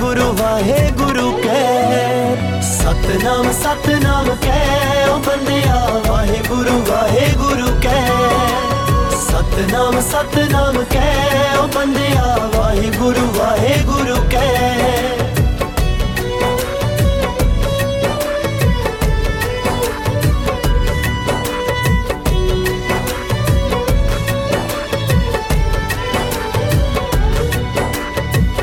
ਗੁਰੂ ਵਾਹੇ ਗੁਰੂ ਕਹਿ, ਸਤਨਾਮ ਸਤਨਾਮ ਕਹਿ ਓ ਬੰਦਿਆ। ਵਾਹੇ ਗੁਰੂ ਵਾਹੇ ਗੁਰੂ ਕਹਿ, ਸਤਨਾਮ ਸਤਨਾਮ ਕਹਿ ਓ ਬੰਦਿਆ। ਵਾਹੇ ਗੁਰੂ ਵਾਹੇ ਗੁਰੂ ਕਹਿ।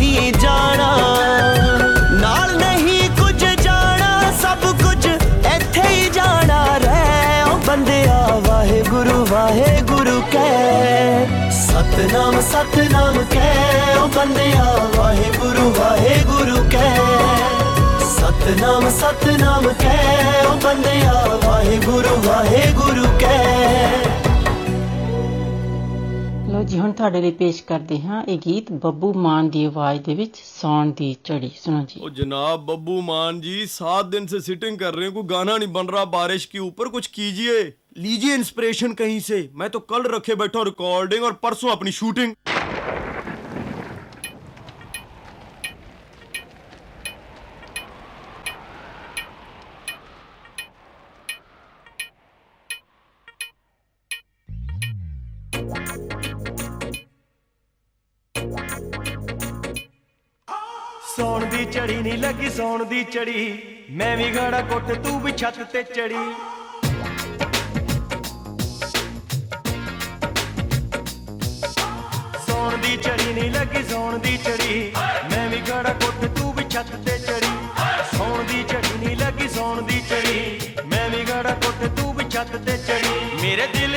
ਅਸੀਂ ਜਾਣਾ ਨਾਲ ਨਹੀਂ ਕੁਝ ਜਾਣਾ ਸਭ ਕੁਝ ਇੱਥੇ ਹੀ ਜਾਣਾ ਰਹਿ ਓ ਬੰਦਿਆ ਵਾਹਿਗੁਰੂ ਵਾਹਿਗੁਰੂ ਕਹਿ ਸਤਨਾਮ ਸਤਨਾਮ ਕਹਿ ਓ ਬੰਦਿਆ ਵਾਹਿਗੁਰੂ ਵਾਹਿਗੁਰੂ ਕਹਿ ਸਤਨਾਮ ਸਤਨਾਮ ਕਹਿ ਓ ਬੰਦਿਆ ਵਾਹਿਗੁਰੂ ਵਾਹਿਗੁਰੂ ਕਹਿ ਲੋ ਜੀ ਹੁਣ ਤੁਹਾਡੇ ਲਈ ਪੇਸ਼ ਕਰਦੇ ਹਾਂ ਇਹ ਗੀਤ ਬੱਬੂ ਮਾਨ ਦੀ ਆਵਾਜ਼ ਦੇ ਵਿੱਚ ਸੌਣ ਦੀ ਝੜੀ ਸੁਣੋ ਜੀ ओ जनाब बब्बू मान जी सात दिन से सिटिंग कर रहे हैं कोई गाना नहीं बन रहा बारिश के ऊपर कुछ कीजिए लीजिए इंस्पिरेशन कहीं से मैं तो कल रखे बैठा हूं रिकॉर्डिंग और परसों अपनी शूटिंग ਸੌਣ ਦੀ ਚੜੀ ਮੈਂ ਵੀ ਗਾੜਾ ਕੁੱਟ ਤੂੰ ਵੀ ਛੱਤ ਤੇ ਚੜੀ ਸੌਣ ਦੀ ਚੜੀ ਨਹੀਂ ਲੱਗੀ ਸੌਣ ਦੀ ਚੜੀ ਮੈਂ ਵੀ ਗਾੜਾ ਕੁੱਟ ਤੂੰ ਵੀ ਛੱਤ ਤੇ ਚੜੀ ਸੌਣ ਦੀ ਚੜੀ ਨਹੀਂ ਲੱਗੀ ਸੌਣ ਦੀ ਚੜੀ ਮੈਂ ਵੀ ਗਾੜਾ ਕੁੱਟ ਤੂੰ ਵੀ ਛੱਤ ਤੇ ਚੜੀ ਮੇਰੇ ਦਿਲ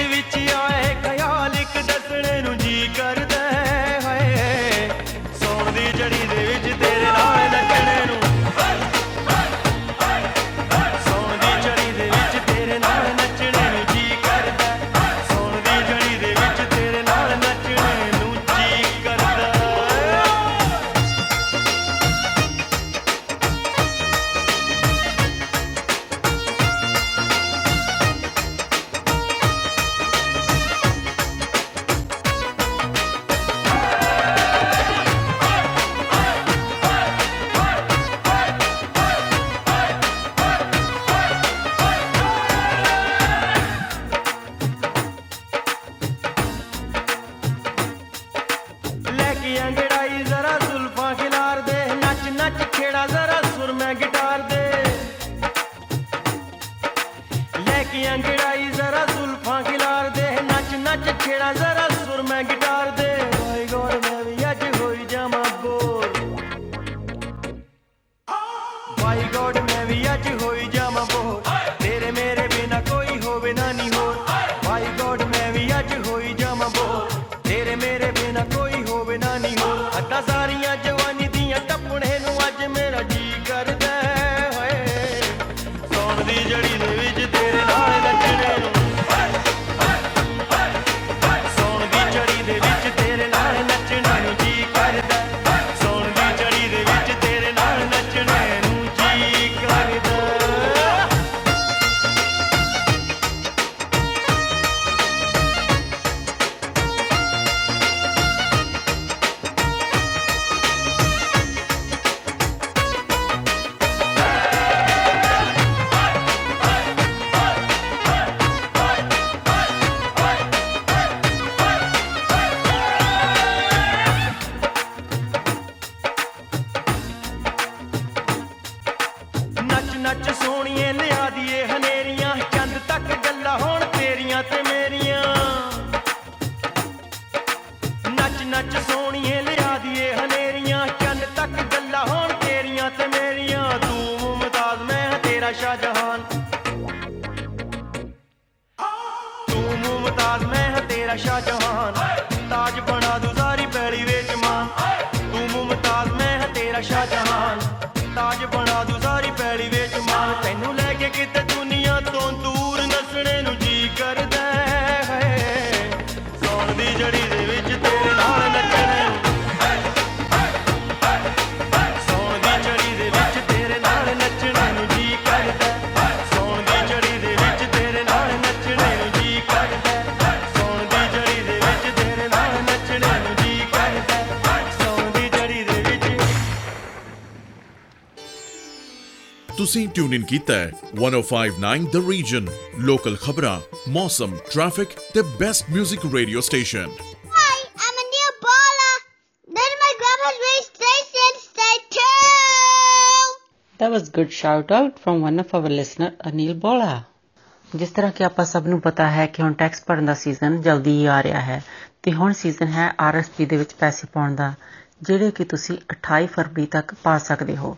ਤੁਸੀਂ ਟਿਊਨ ਇਨ ਕੀਤਾ ਹੈ 1059 ਦ ਰੀਜਨ ਲੋਕਲ ਖਬਰਾਂ ਮੌਸਮ ਟ੍ਰੈਫਿਕ ਤੇ best 뮤직 radio station Hi, I'm a new baller. Then my grandpa's radio station. Stay tuned. That was good shout out from one of our listener Anil Bola. ਜਿਸ ਤਰ੍ਹਾਂ ਕਿ ਆਪਾਂ ਸਭ ਨੂੰ ਪਤਾ ਹੈ ਕਿ ਹੁਣ ਟੈਕਸ ਭਰਨ ਦਾ ਸੀਜ਼ਨ ਜਲਦੀ ਹੀ ਆ ਰਿਹਾ ਹੈ ਤੇ ਹੁਣ ਸੀਜ਼ਨ ਹੈ ਆਰਐਸਪੀ ਦੇ ਵਿੱਚ ਪੈਸੇ ਪਾਉਣ ਦਾ ਜਿਹੜੇ ਕਿ ਤੁਸੀਂ 28 ਫਰਵਰੀ ਤੱਕ ਪਾ ਸਕਦੇ ਹੋ।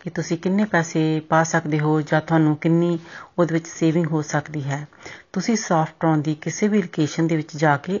ਕਿ ਤੁਸੀਂ ਕਿੰਨੇ ਪੈਸੇ ਪਾ ਸਕਦੇ ਹੋ ਜਾਂ ਤੁਹਾਨੂੰ ਕਿੰਨੀ ਉਹਦੇ ਵਿੱਚ ਸੇਵਿੰਗ ਹੋ ਸਕਦੀ ਹੈ, ਤੁਸੀਂ ਸੌਫਟਟ੍ਰੋਨ ਦੀ ਕਿਸੇ ਵੀ ਲੋਕੇਸ਼ਨ ਦੇ ਵਿੱਚ ਜਾ ਕੇ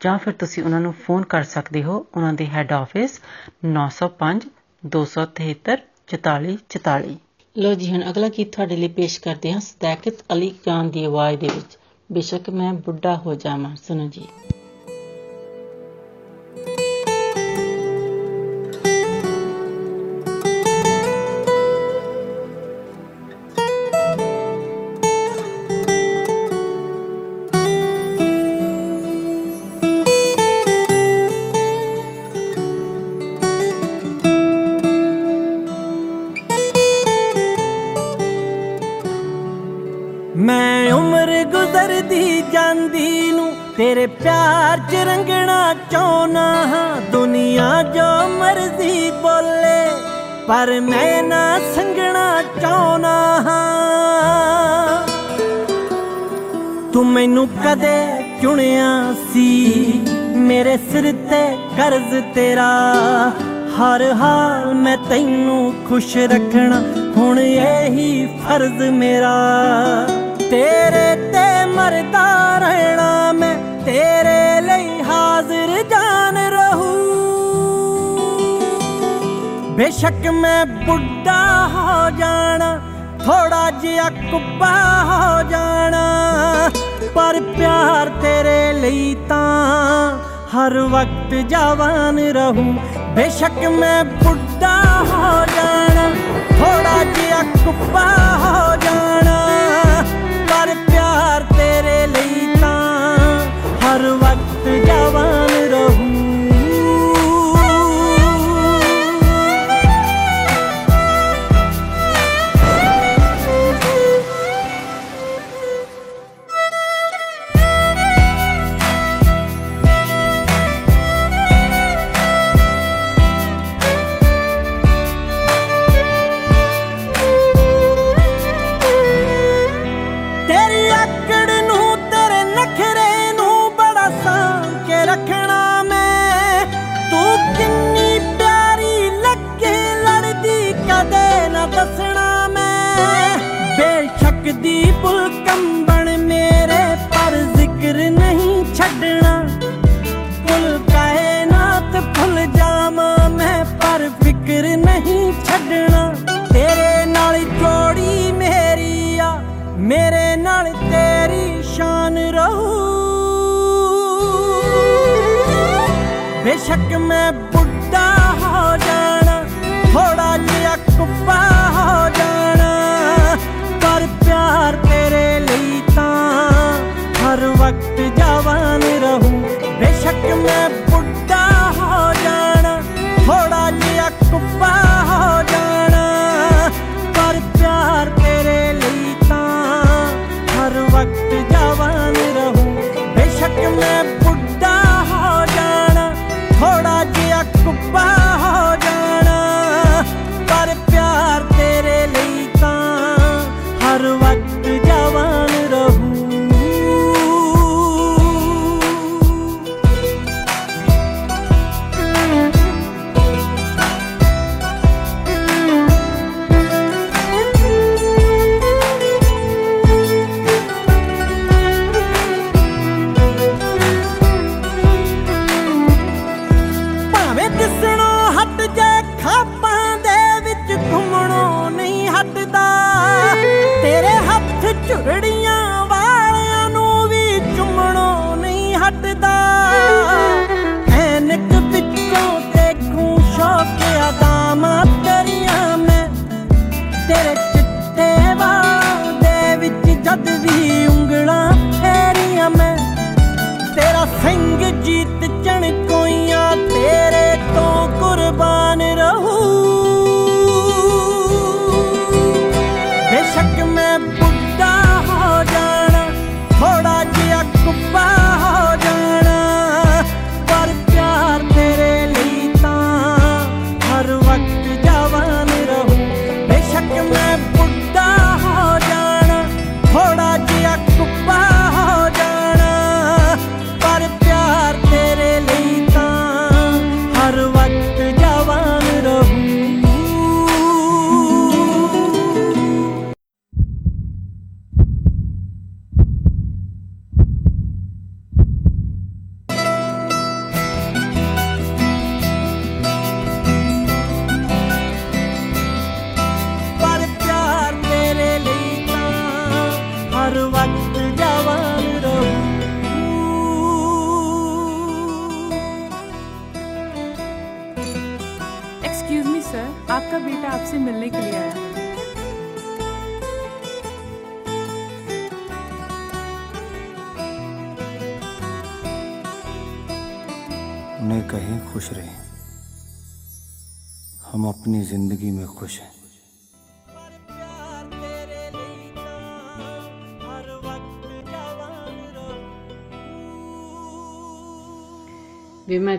ਜਾਂ ਫਿਰ ਤੁਸੀਂ ਉਹਨਾਂ ਨੂੰ ਫੋਨ ਕਰ ਸਕਦੇ ਹੋ, ਉਹਨਾਂ ਦੇ ਹੈੱਡ ਆਫਿਸ 905 273 4444 ਲੋ ਜੀ, ਹੁਣ ਅਗਲਾ ਗੀਤ ਤੁਹਾਡੇ ਲਈ ਪੇਸ਼ ਕਰਦੇ ਹਾਂ ਸਦਾਕਤ ਅਲੀ ਖਾਨ ਦੀ ਆਵਾਜ਼ ਦੇ ਵਿੱਚ। बेशक मैं बुढ़ा हो जावा सुनो जी। ਪਰ ਮੈਂ ਨਾ ਸੰਗਣਾ ਚਾਹਨਾ ਹਾਂ। ਤੂੰ ਮੈਨੂੰ ਕਦੇ ਚੁਣਿਆ ਸੀ, ਮੇਰੇ ਸਿਰ ਤੇ ਕਰਜ਼ ਤੇਰਾ। ਹਰ ਹਾਲ ਮੈਂ ਤੈਨੂੰ ਖੁਸ਼ ਰੱਖਣਾ, ਹੁਣ ਇਹੀ ਫਰਜ਼ ਮੇਰਾ। ਤੇਰੇ ਤੇ ਮਰਦਾ ਰਹਿਣਾ ਮੈਂ, ਤੇਰੇ ਲਈ ਹਾਜ਼ਰ ਬੇਸ਼ੱਕ ਮੈਂ ਬੁੱਢਾ ਹੋ ਜਾਣਾ ਥੋੜਾ ਜਿਹਾ ਕੁੱਬਾ ਹੋ ਜਾਣਾ, ਪਰ ਪਿਆਰ ਤੇਰੇ ਲਈ ਤਾਂ ਹਰ ਵਕਤ ਜਵਾਨ ਰਹੂ। ਬੇਸ਼ੱਕ ਮੈਂ ਬੁੱਢਾ ਹੋ ਜਾਣਾ ਥੋੜਾ ਜਿਹਾ ਕੁੱਬਾ ਹੋ ਪਰ ਪਿਆਰ ਤੇਰੇ ਲਈ ਤਾਂ ਹਰ ਵਕਤ ਜਵਾਨ ਰਹੂ ਬੇਸ਼ੱਕ ਮੈਂ ਬੁੱਢਾ ਹੋ ਜਾਣਾ ਥੋੜਾ ਜਿਹਾ ਕੁੱਬਾ ਹੋ ਜਾਣਾ ਪਰ ਪਿਆਰ ਤੇਰੇ ਲਈ ਤਾਂ ਹਰ ਵਕਤ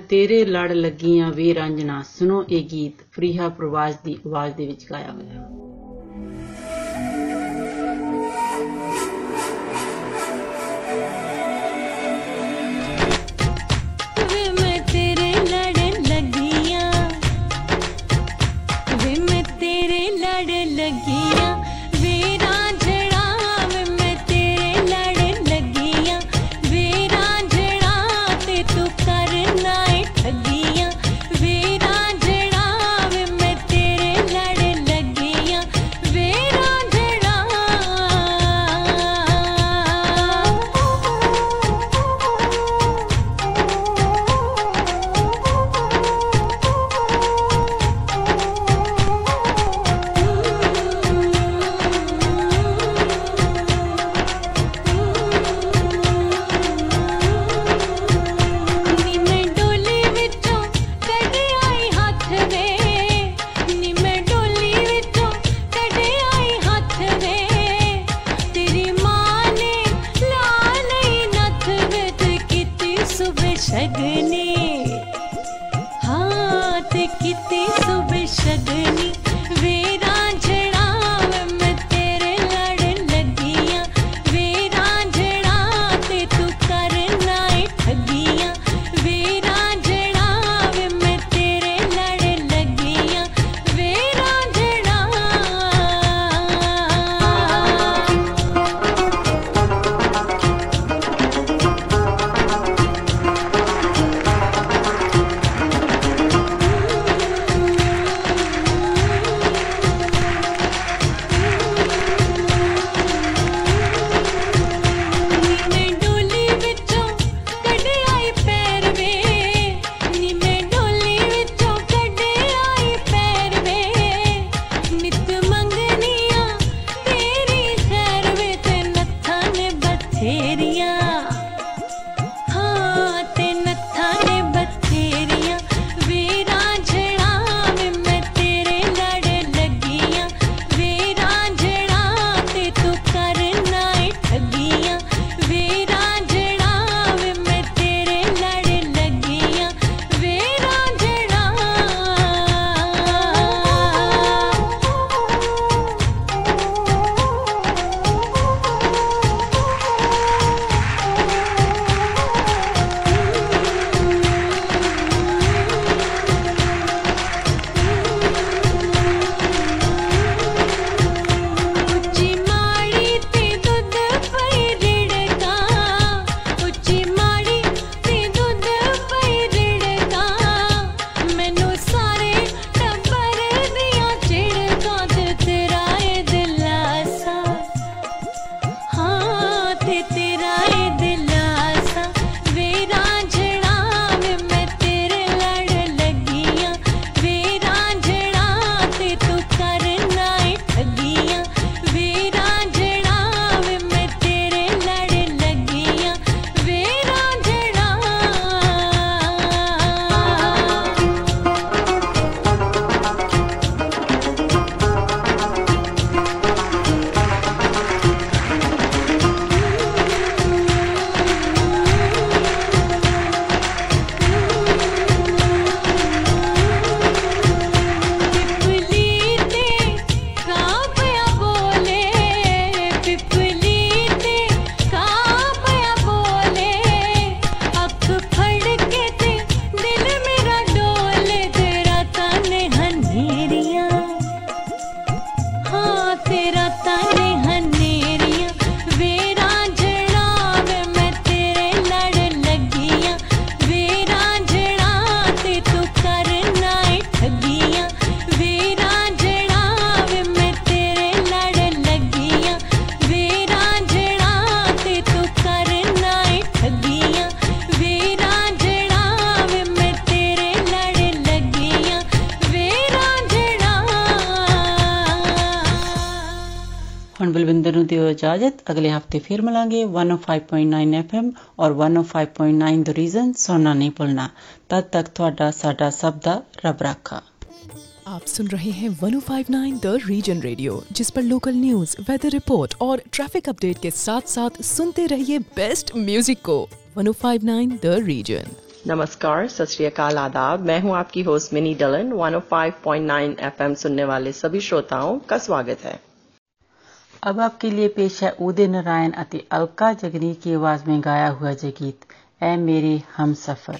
ਤੇਰੇ ਲੜ ਲੱਗੀਆਂ ਵੇ ਰਾਂਝਣਾ। ਸੁਣੋ ਇਹ ਗੀਤ ਫਰੀਹਾ ਪ੍ਰਵਾਸ ਦੀ ਆਵਾਜ਼ ਦੇ ਵਿੱਚ ਗਾਇਆ ਹੋਇਆ ਹੈ। लगी ਬਲਵਿੰਦਰ ਨੂੰ ਦਿਓ ਇਜਾਜ਼ਤ ਅਗਲੇ ਹਫਤੇ ਫਿਰ ਮਿਲਾਂਗੇ 105.9 FM ਔਰ 105.9 ਦ ਰੀਜ਼ਨ ਸੁਣਨਾ ਨਹੀਂ ਭੁੱਲਣਾ ਤਦ ਤੱਕ ਤੁਹਾਡਾ ਸਾਡਾ ਸਭ ਦਾ ਰੱਬ ਰਾਖਾ आप सुन रहे हैं 1059 द रीजन रेडियो जिस पर लोकल न्यूज वेदर रिपोर्ट और ट्रैफिक अपडेट के साथ साथ सुनते रहिए बेस्ट म्यूजिक को 1059 द रीजन नमस्कार सत श्री अकाल आदाब मैं हूं आपकी होस्ट मिनी डलन 105.9 एफएम सुनने वाले सभी श्रोताओं का स्वागत है अब आपके लिए पेश है उदय नारायण अति अलका जगनी की आवाज़ में गाया हुआ जय गीत ए मेरे हम सफ़र।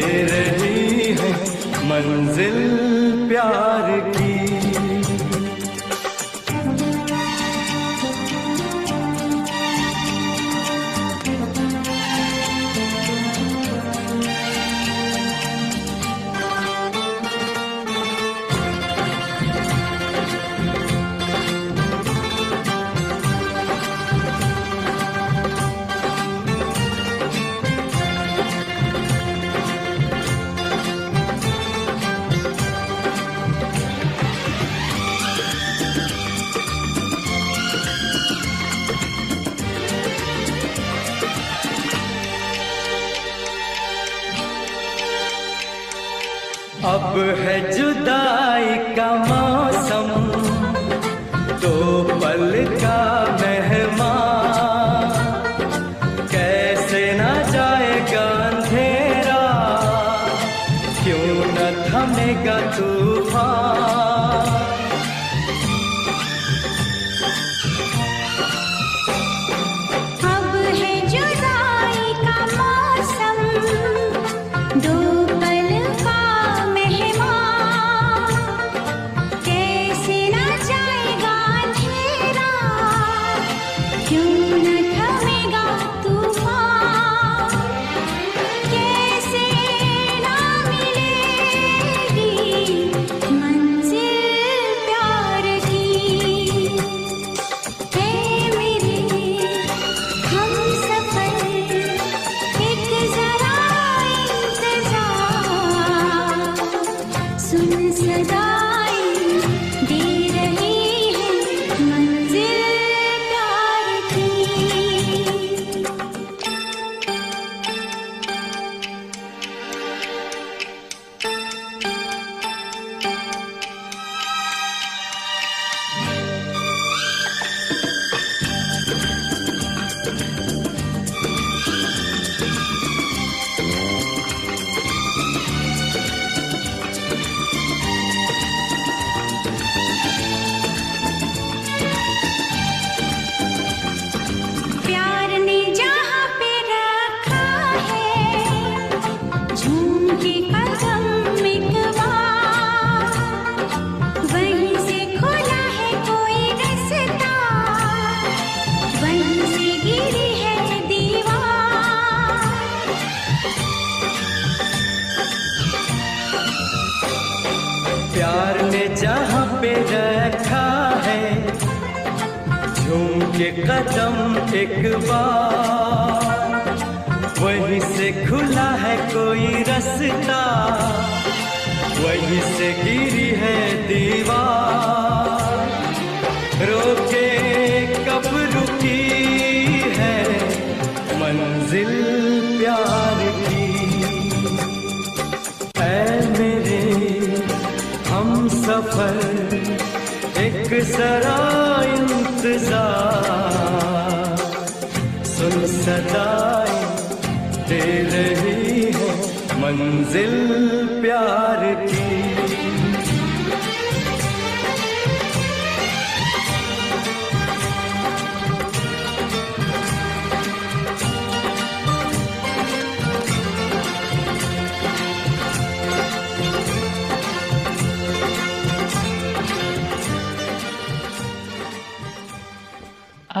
रही है मंजिल प्यार की। का मौसम। दो पल का सुन सदाएँ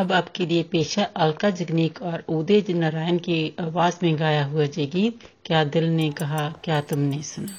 अब आपके लिए पेश है अलका जगनीक और उदय नारायण की आवाज़ में गाया हुआ जय गीत, क्या दिल ने कहा, क्या तुमने सुना?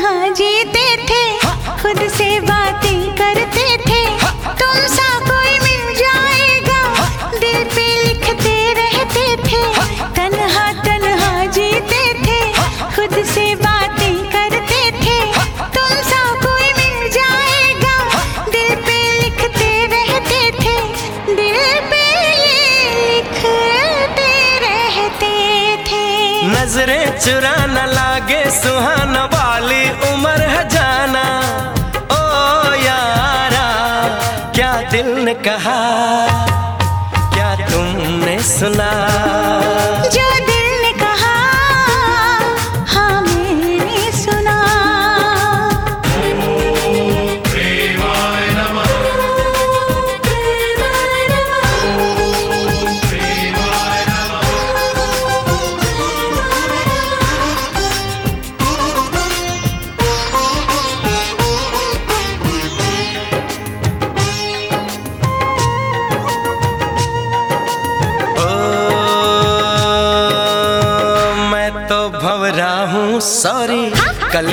जहाँ जीते थे खुद से बात कहा क्या तुमने सुना?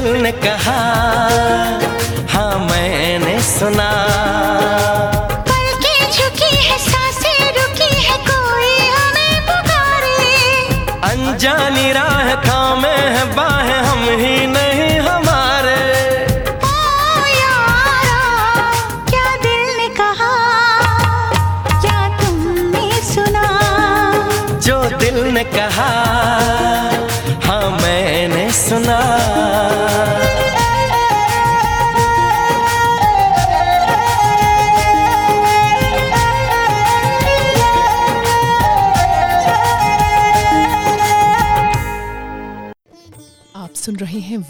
दिल ने कहा हाँ मैंने सुना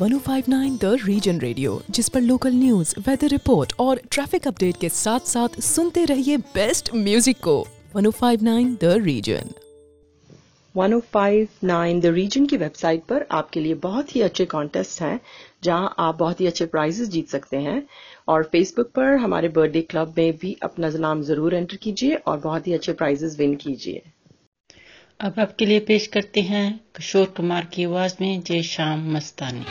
1059 द रीजन रेडियो जिस पर लोकल न्यूज़ वेदर रिपोर्ट और ट्रैफ़िक अपडेट के साथ साथ सुनते रहिए बेस्ट म्यूज़िक को। 1059 द रीजन 1059 द रीजन की वेबसाइट पर आपके लिए बहुत ही अच्छे कॉन्टेस्ट हैं, जहाँ आप बहुत ही अच्छे प्राइजेस जीत सकते हैं। और फेसबुक पर हमारे बर्थडे क्लब में भी अपना नाम ज़रूर एंटर कीजिए और बहुत ही अच्छे प्राइजेस विन कीजिए। अब आपके लिए पेश करते हैं किशोर कुमार की आवाज़ में जय शाम मस्तानी।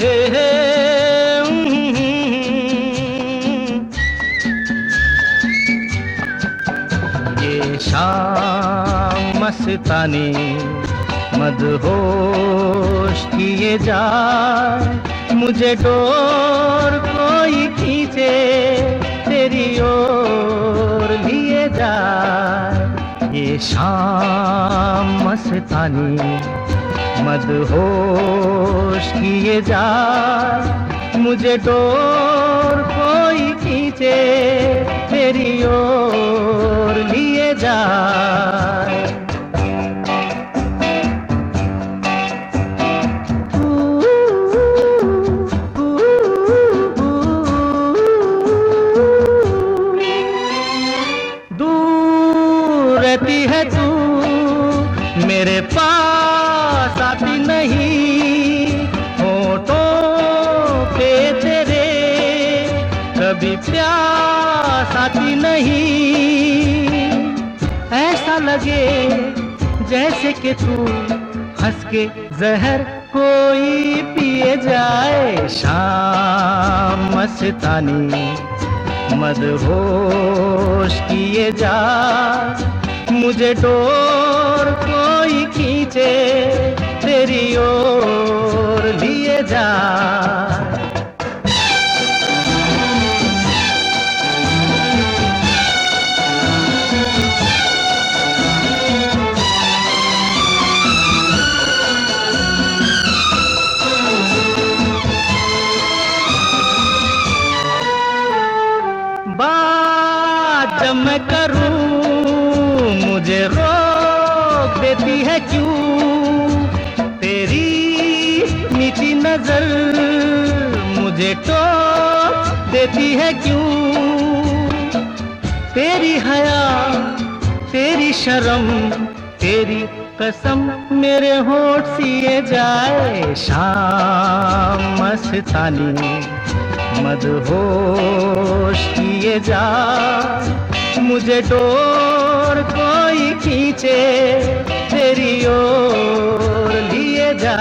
हे हे शाम मस्तानी मदहोश किए जाए। मुझे डोर कोई खींचे, तेरी ओर लिए जाए। ये शाम मस्तानी मदहोश किए जा मुझे डोर कोई खींचे तेरी ओर लिए जाए। जैसे कि तू हंस के जहर कोई पिए जाए। शाम मस्तानी मदहोश किए जा। मुझे डोर कोई खींचे, तेरी ओर लिए जा। देती है क्यों? तेरी हया, तेरी शर्म, तेरी कसम मेरे होठ सिए जाए। शाम मस्तानी, मदहोश किए जा। मुझे डोर कोई खींचे, तेरी ओर लिए जा।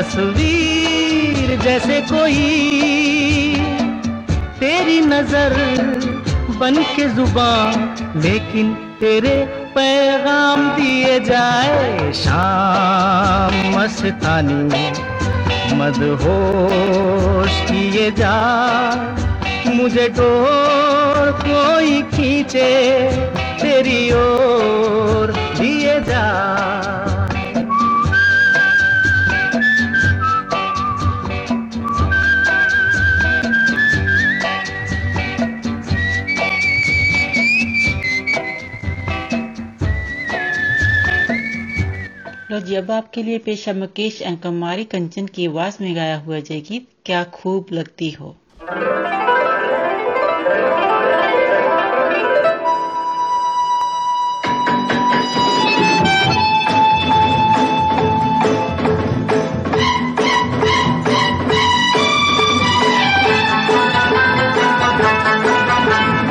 तस्वीर जैसे कोई। तेरी नज़र बन के ज़ुबान, लेकिन तेरे पैगाम दिए जाए शाम मस्तानी। मदहोश किए जा, मुझे डोर कोई खींचे, तेरी ओर दिए जा। जी अब आपके लिए पेश है मुकेश कंचन की आवाज़ में गाया हुआ जय गीत, क्या खूब लगती हो?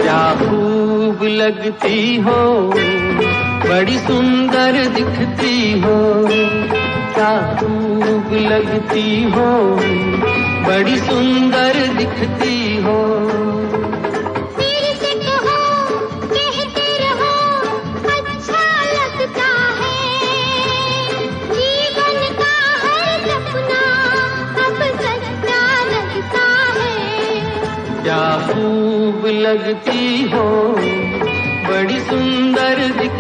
क्या खूब लगती हो? बड़ी सुंदर दिखती हो क्या खूब लगती हो बड़ी सुंदर दिखती हो। मेरे से कहो कहते रहो अच्छा लगता है। जीवन का हर सपना अब सच्चा लगता है। क्या खूब लगती हो बड़ी सुंदर दिखती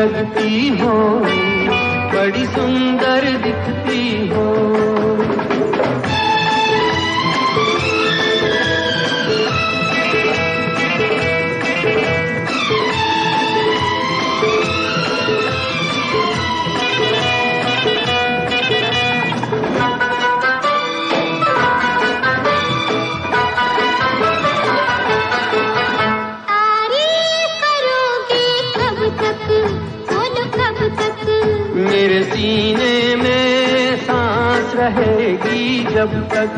लगती हो। बड़ी सुंदर दिखती जब तक।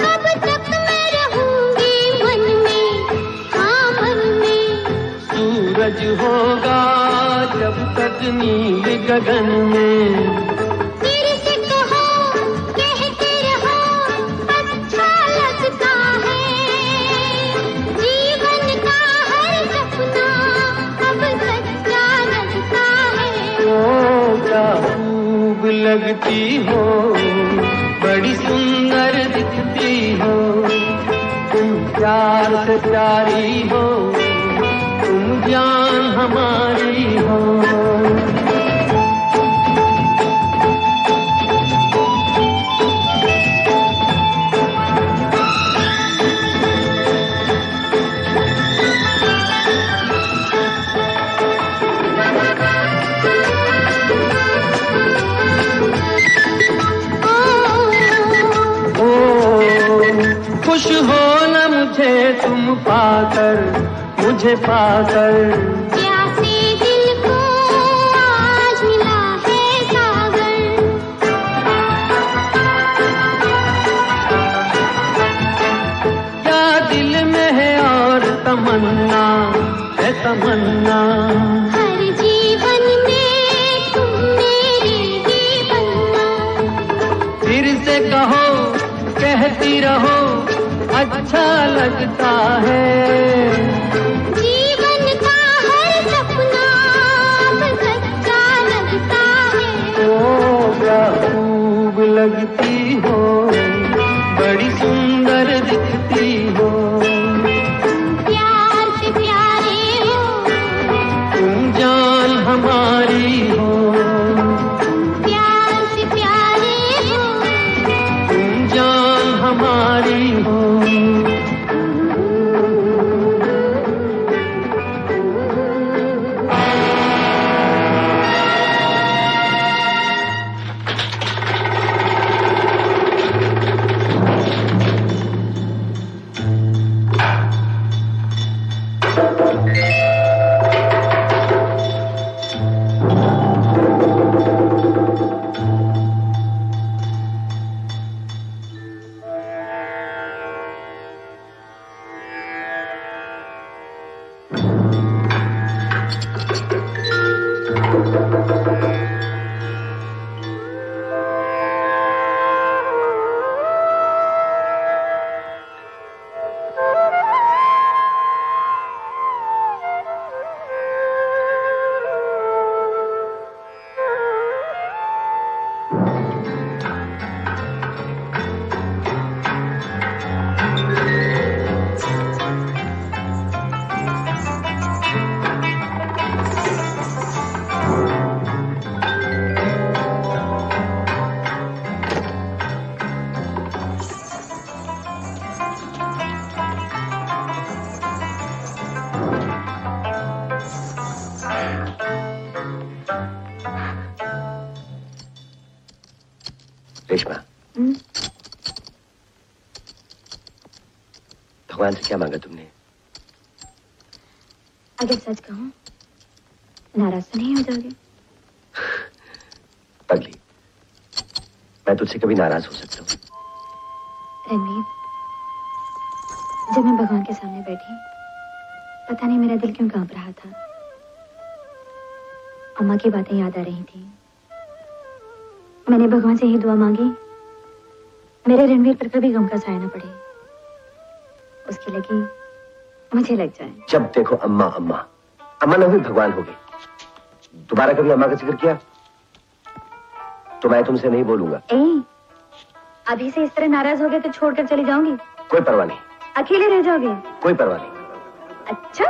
कब तक मैं रहूँगी मन में हाँ मन में। सूरज होगा जब तक नील गगन में। क्या खूब लगती हो, बड़ी सुंदर दिखती हो। तुम प्यार से प्यारी हो, तुम जान हमारी हो। तुम पाकर मुझे पाकर। है है तमन्ना है तमन्ना। अच्छा लगता है। क्या मांगा तुमने। अगर सच कहूँ नाराज़ तो नहीं हो जाओगे। पगली मैं तुझसे कभी नाराज़ हो सकता हूँ। रणवीर जब मैं भगवान के सामने बैठी पता नहीं मेरा दिल क्यों काँप रहा था। अम्मा की बातें याद आ रही थी। मैंने भगवान से ही दुआ मांगी मेरे रणवीर पर कभी गम का साया न पड़े। उसकी लगी मुझे लग जाए। जब देखो अम्मा अम्मा अम्मा न भी भगवान हो गई दोबारा कभी अम्मा का ज़िक्र किया? तो मैं तुमसे नहीं बोलूँगा। ए अभी से इस तरह नाराज़ हो गए तो छोड़कर चली जाऊँगी? कोई परवाह नहीं। अकेले रह जाओगे? कोई परवाह नहीं। अच्छा।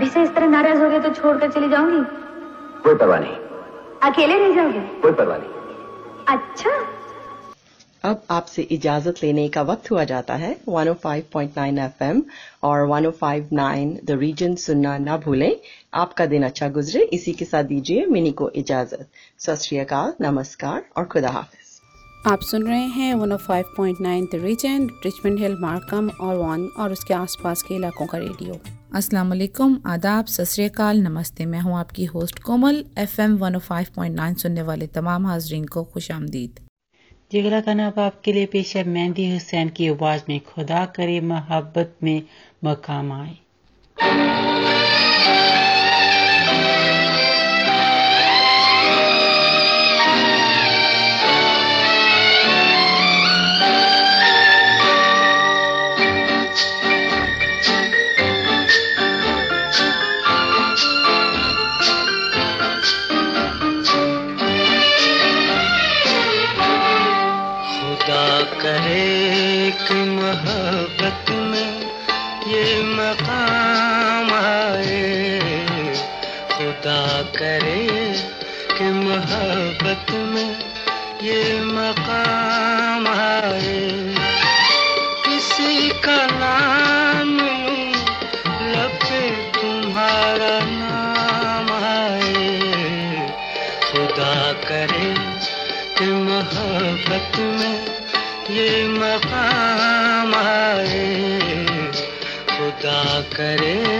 अभी से इस तरह नाराज़ हो गए तो छोड़कर चली जाऊँगी? कोई परवाह नहीं। अकेले रह जाओगे? कोई परवाह नहीं। अच्छा। अब आपसे इजाज़त लेने का वक्त हुआ जाता है। 105.9 एफएम और 105.9 द रीजन सुनना ना भूलें। आपका दिन अच्छा गुजरे। इसी के साथ दीजिए मिनी को इजाज़त। सत नमस्कार और खुदा हाफिज। आप सुन रहे हैं 105.9 the Region Richmond Hill Markham और वन और उसके आसपास के इलाकों का रेडियो। अस्सलाम वालेकुम आदाब सत नमस्ते। मैं हूँ आपकी होस्ट कोमल एफएम 105.9 सुनने वाले तमाम हाजरीन को खुश आमदीद। जी अगला गाना अब आपके लिए पेश है मेहंदी हुसैन की आवाज़ में खुदा करे मोहब्बत में मकाम आए। में ये मकाम आए किसी का नाम लूँ तुम्हारा नाम आए खुदा करे कि मोहब्बत में ये मकाम आए खुदा करे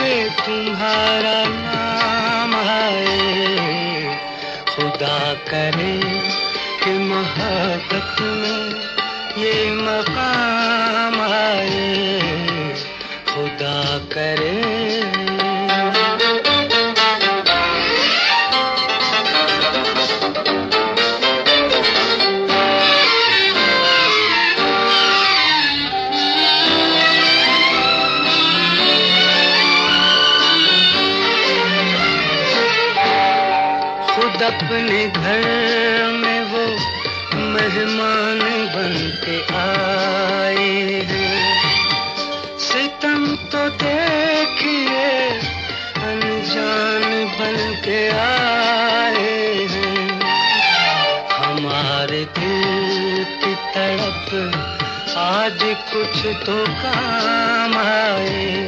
पे तुम्हारा नाम है। खुदा करे कि मोहब्बत में ये मकाम आए खुदा करे अपने घर में वो मेहमान बन के आए सितम तो देखिए, अनजान बन के आए हमारे दिल की आज कुछ तो काम आए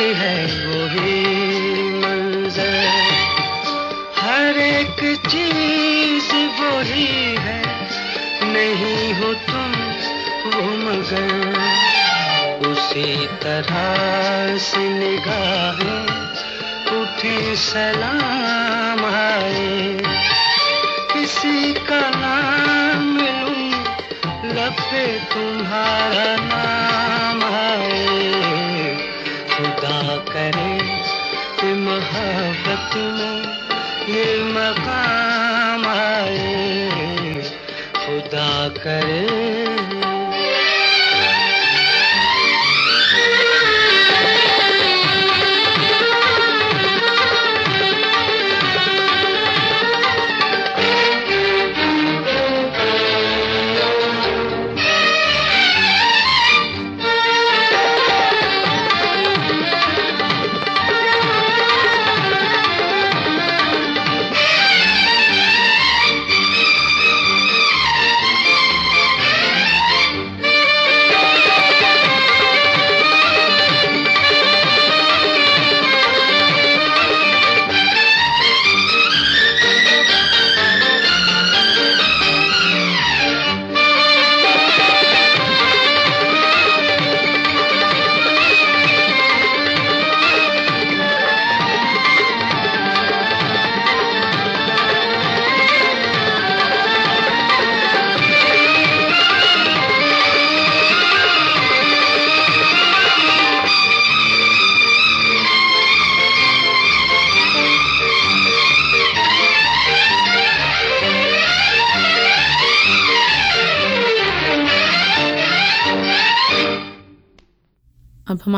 है वही मंजर। हर एक चीज़ वही है। नहीं हो तुम वो मगर। उसी तरह से निगाहें उठी सलाम आए किसी का नाम लूँ लब पे तुम्हारा नाम आए खुदा करे कि मोहब्बत में ये मकाम आए। खुदा करे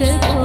காக்க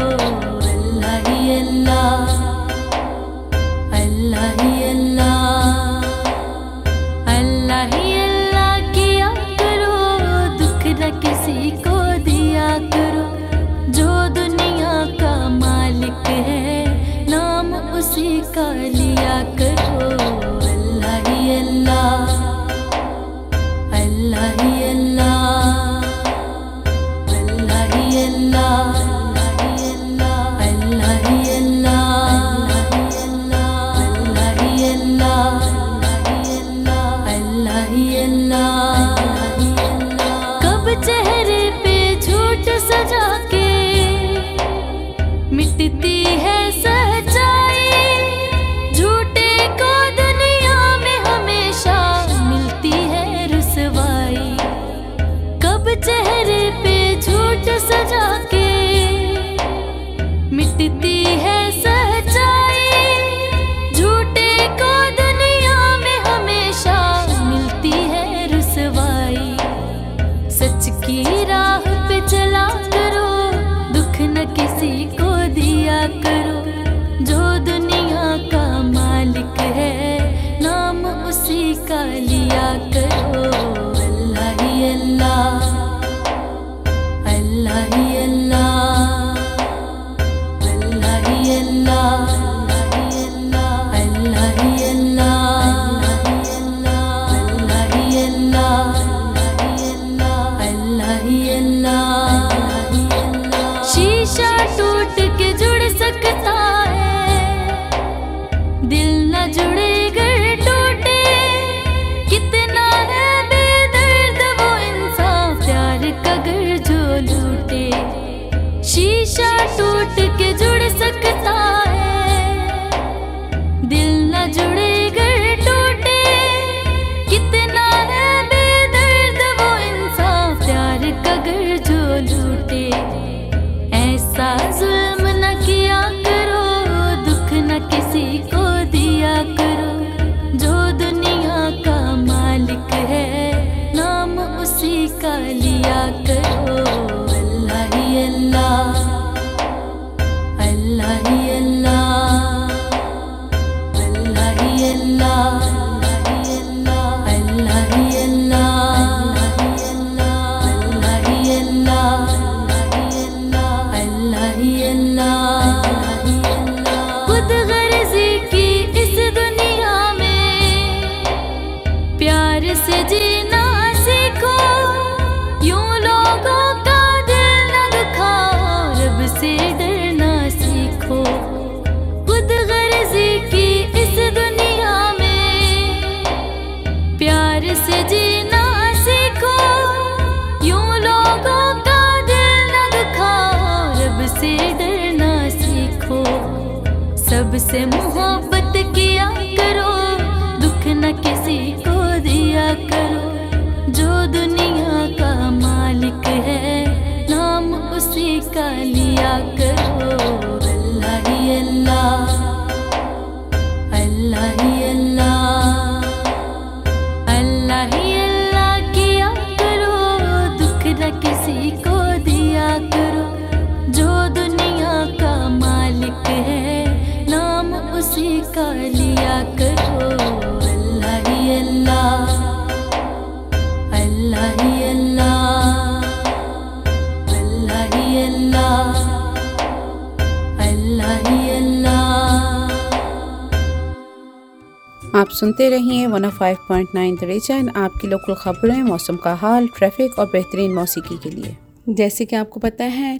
सुनते रहिए one oh five point nine आपकी लोकल खबरें, मौसम का हाल ट्रैफ़िक और बेहतरीन मौसीकी के लिए। जैसे कि आपको पता है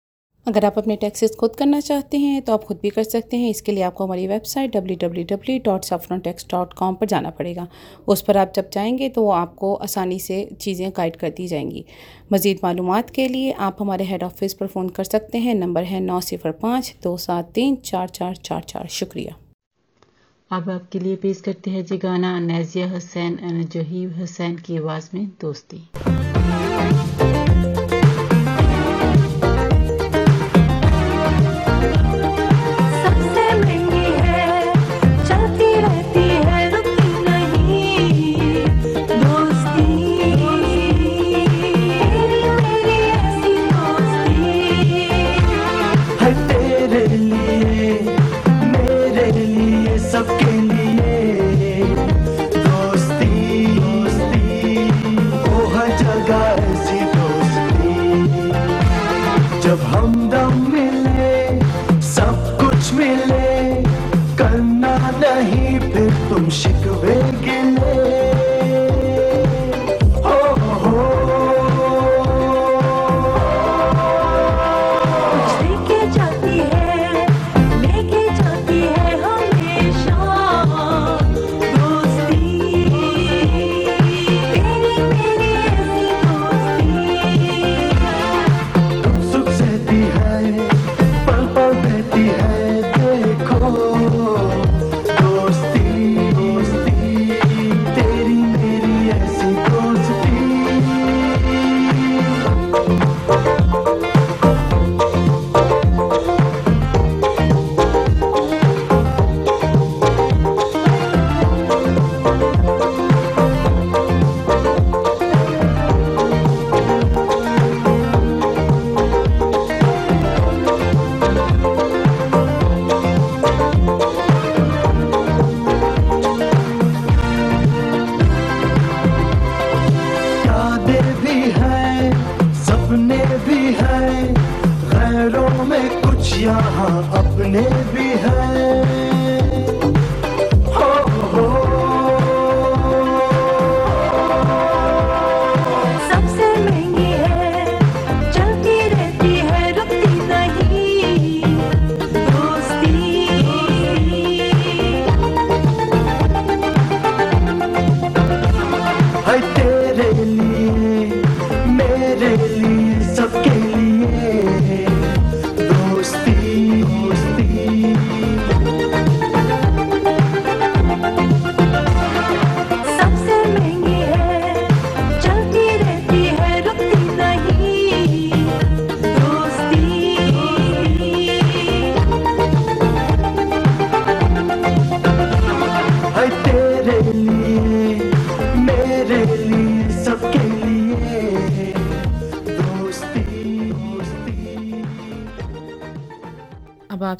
अगर आप अपने टैक्सेस खुद करना चाहते हैं तो आप खुद भी कर सकते हैं। इसके लिए आपको हमारी वेबसाइट www.saffrontax.com पर जाना पड़ेगा। उस पर आप जब जाएँगे तो वो आपको आसानी से चीज़ें गाइड कर दी जाएँगी। मज़ीद मालूम के लिए आप हमारे हेड ऑफ़िस पर फ़ोन कर सकते हैं। नंबर है नौ सिफर पाँच दो सात तीन चार चार चार चार। शुक्रिया। अब आपके लिए पेश करते हैं जी गाना, नैजिया हुसैन जहीब हुसैन की आवाज़ में दोस्ती।